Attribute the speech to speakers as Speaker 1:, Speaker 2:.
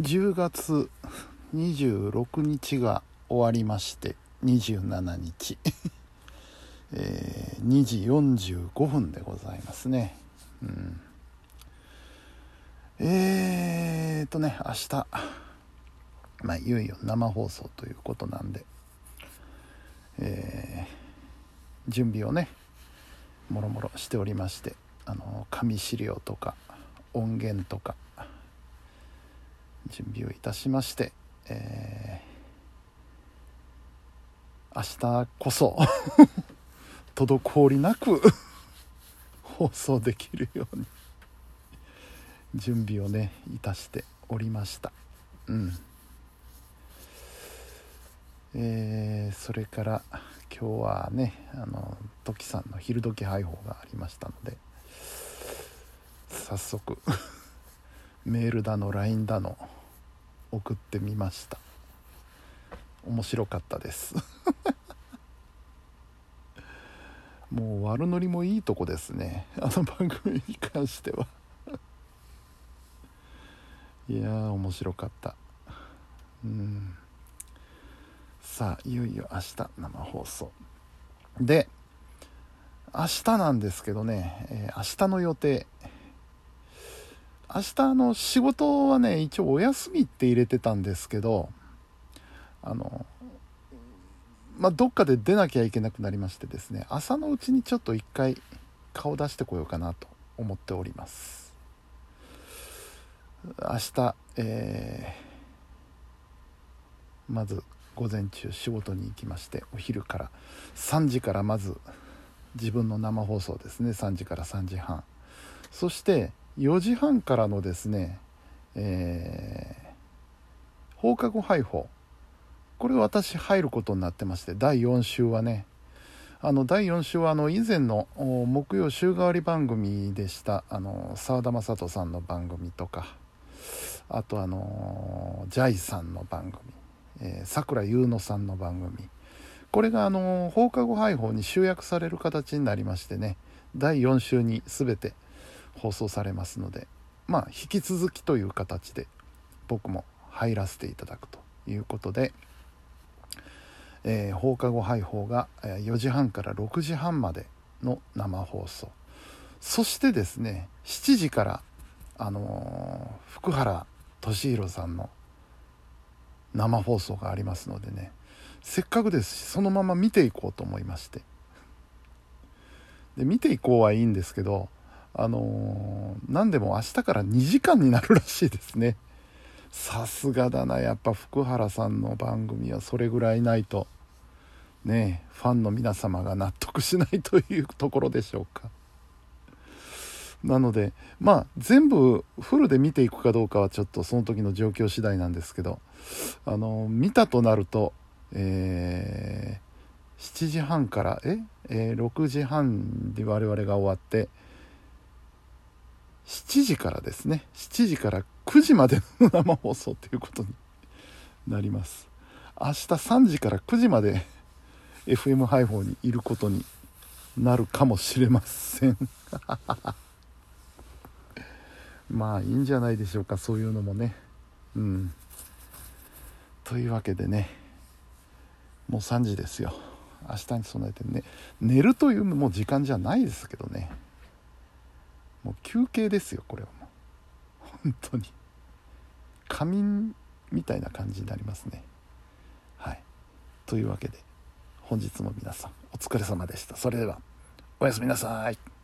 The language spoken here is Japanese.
Speaker 1: 10月26日が終わりまして27日、えー、2時45分でございますね。うん。えーとね明日。まあいよいよ生放送ということなんでえー、準備をねもろもろしておりましてあの紙資料とか音源とか準備をいたしまして、えー、明日こそ 滞りなく 放送できるように準備をねいたしておりました。うん。えー、それから今日はねあのトキさんの昼時配報がありましたので早速 メールだの LINE だの送ってみました。面白かったです。もう悪ノリもいいとこですね。あの番組に関しては。いやー面白かった。うん。さあいよいよ明日生放送。で明日なんですけどね、えー、明日の予定。明日の仕事はね一応お休みって入れてたんですけどあのまあどっかで出なきゃいけなくなりましてですね朝のうちにちょっと一回顔出してこようかなと思っております。明日えー、まず午前中仕事に行きましてお昼から3時からまず自分の生放送ですね。3時から3時半。そして4時半からのですね、えー、放課後配報これ私入ることになってまして第4週はねあの第4週はあの以前の木曜週替わり番組でした澤田雅人さんの番組とかあとあのジャイさんの番組さくらゆうのさんの番組。これがあの放課後配報に集約される形になりましてね第4週に全て放送されますのでまあ引き続きという形で僕も入らせていただくということで、えー、放課後配報が4時半から6時半までの生放送。そしてですね7時からあのー、福原敏弘さんの生放送がありますのでねせっかくですしそのまま見ていこうと思いまして。で見ていこうはいいんですけどあのー、何でも明日から2時間になるらしいですね。さすがだな。やっぱ福原さんの番組はそれぐらいないと。ねファンの皆様が納得しないというところでしょうか。なのでまあ全部フルで見ていくかどうかはちょっとその時の状況次第なんですけどあの見たとなるとえー、7時半からええー、6時半で我々が終わって7時からですね。7時から9時までの生放送ということになります。明日3時から9時まで FM 配報にいることになるかもしれません。まあいいんじゃないでしょうか。そういうのもね。うん。というわけでね。もう3時ですよ。明日に備えてね。寝るというもう時間じゃないですけどね。もう休憩ですよこれはもう。本当に。仮眠みたいな感じになりますね。はい。というわけで本日も皆さんお疲れ様でした。それではおやすみなさい。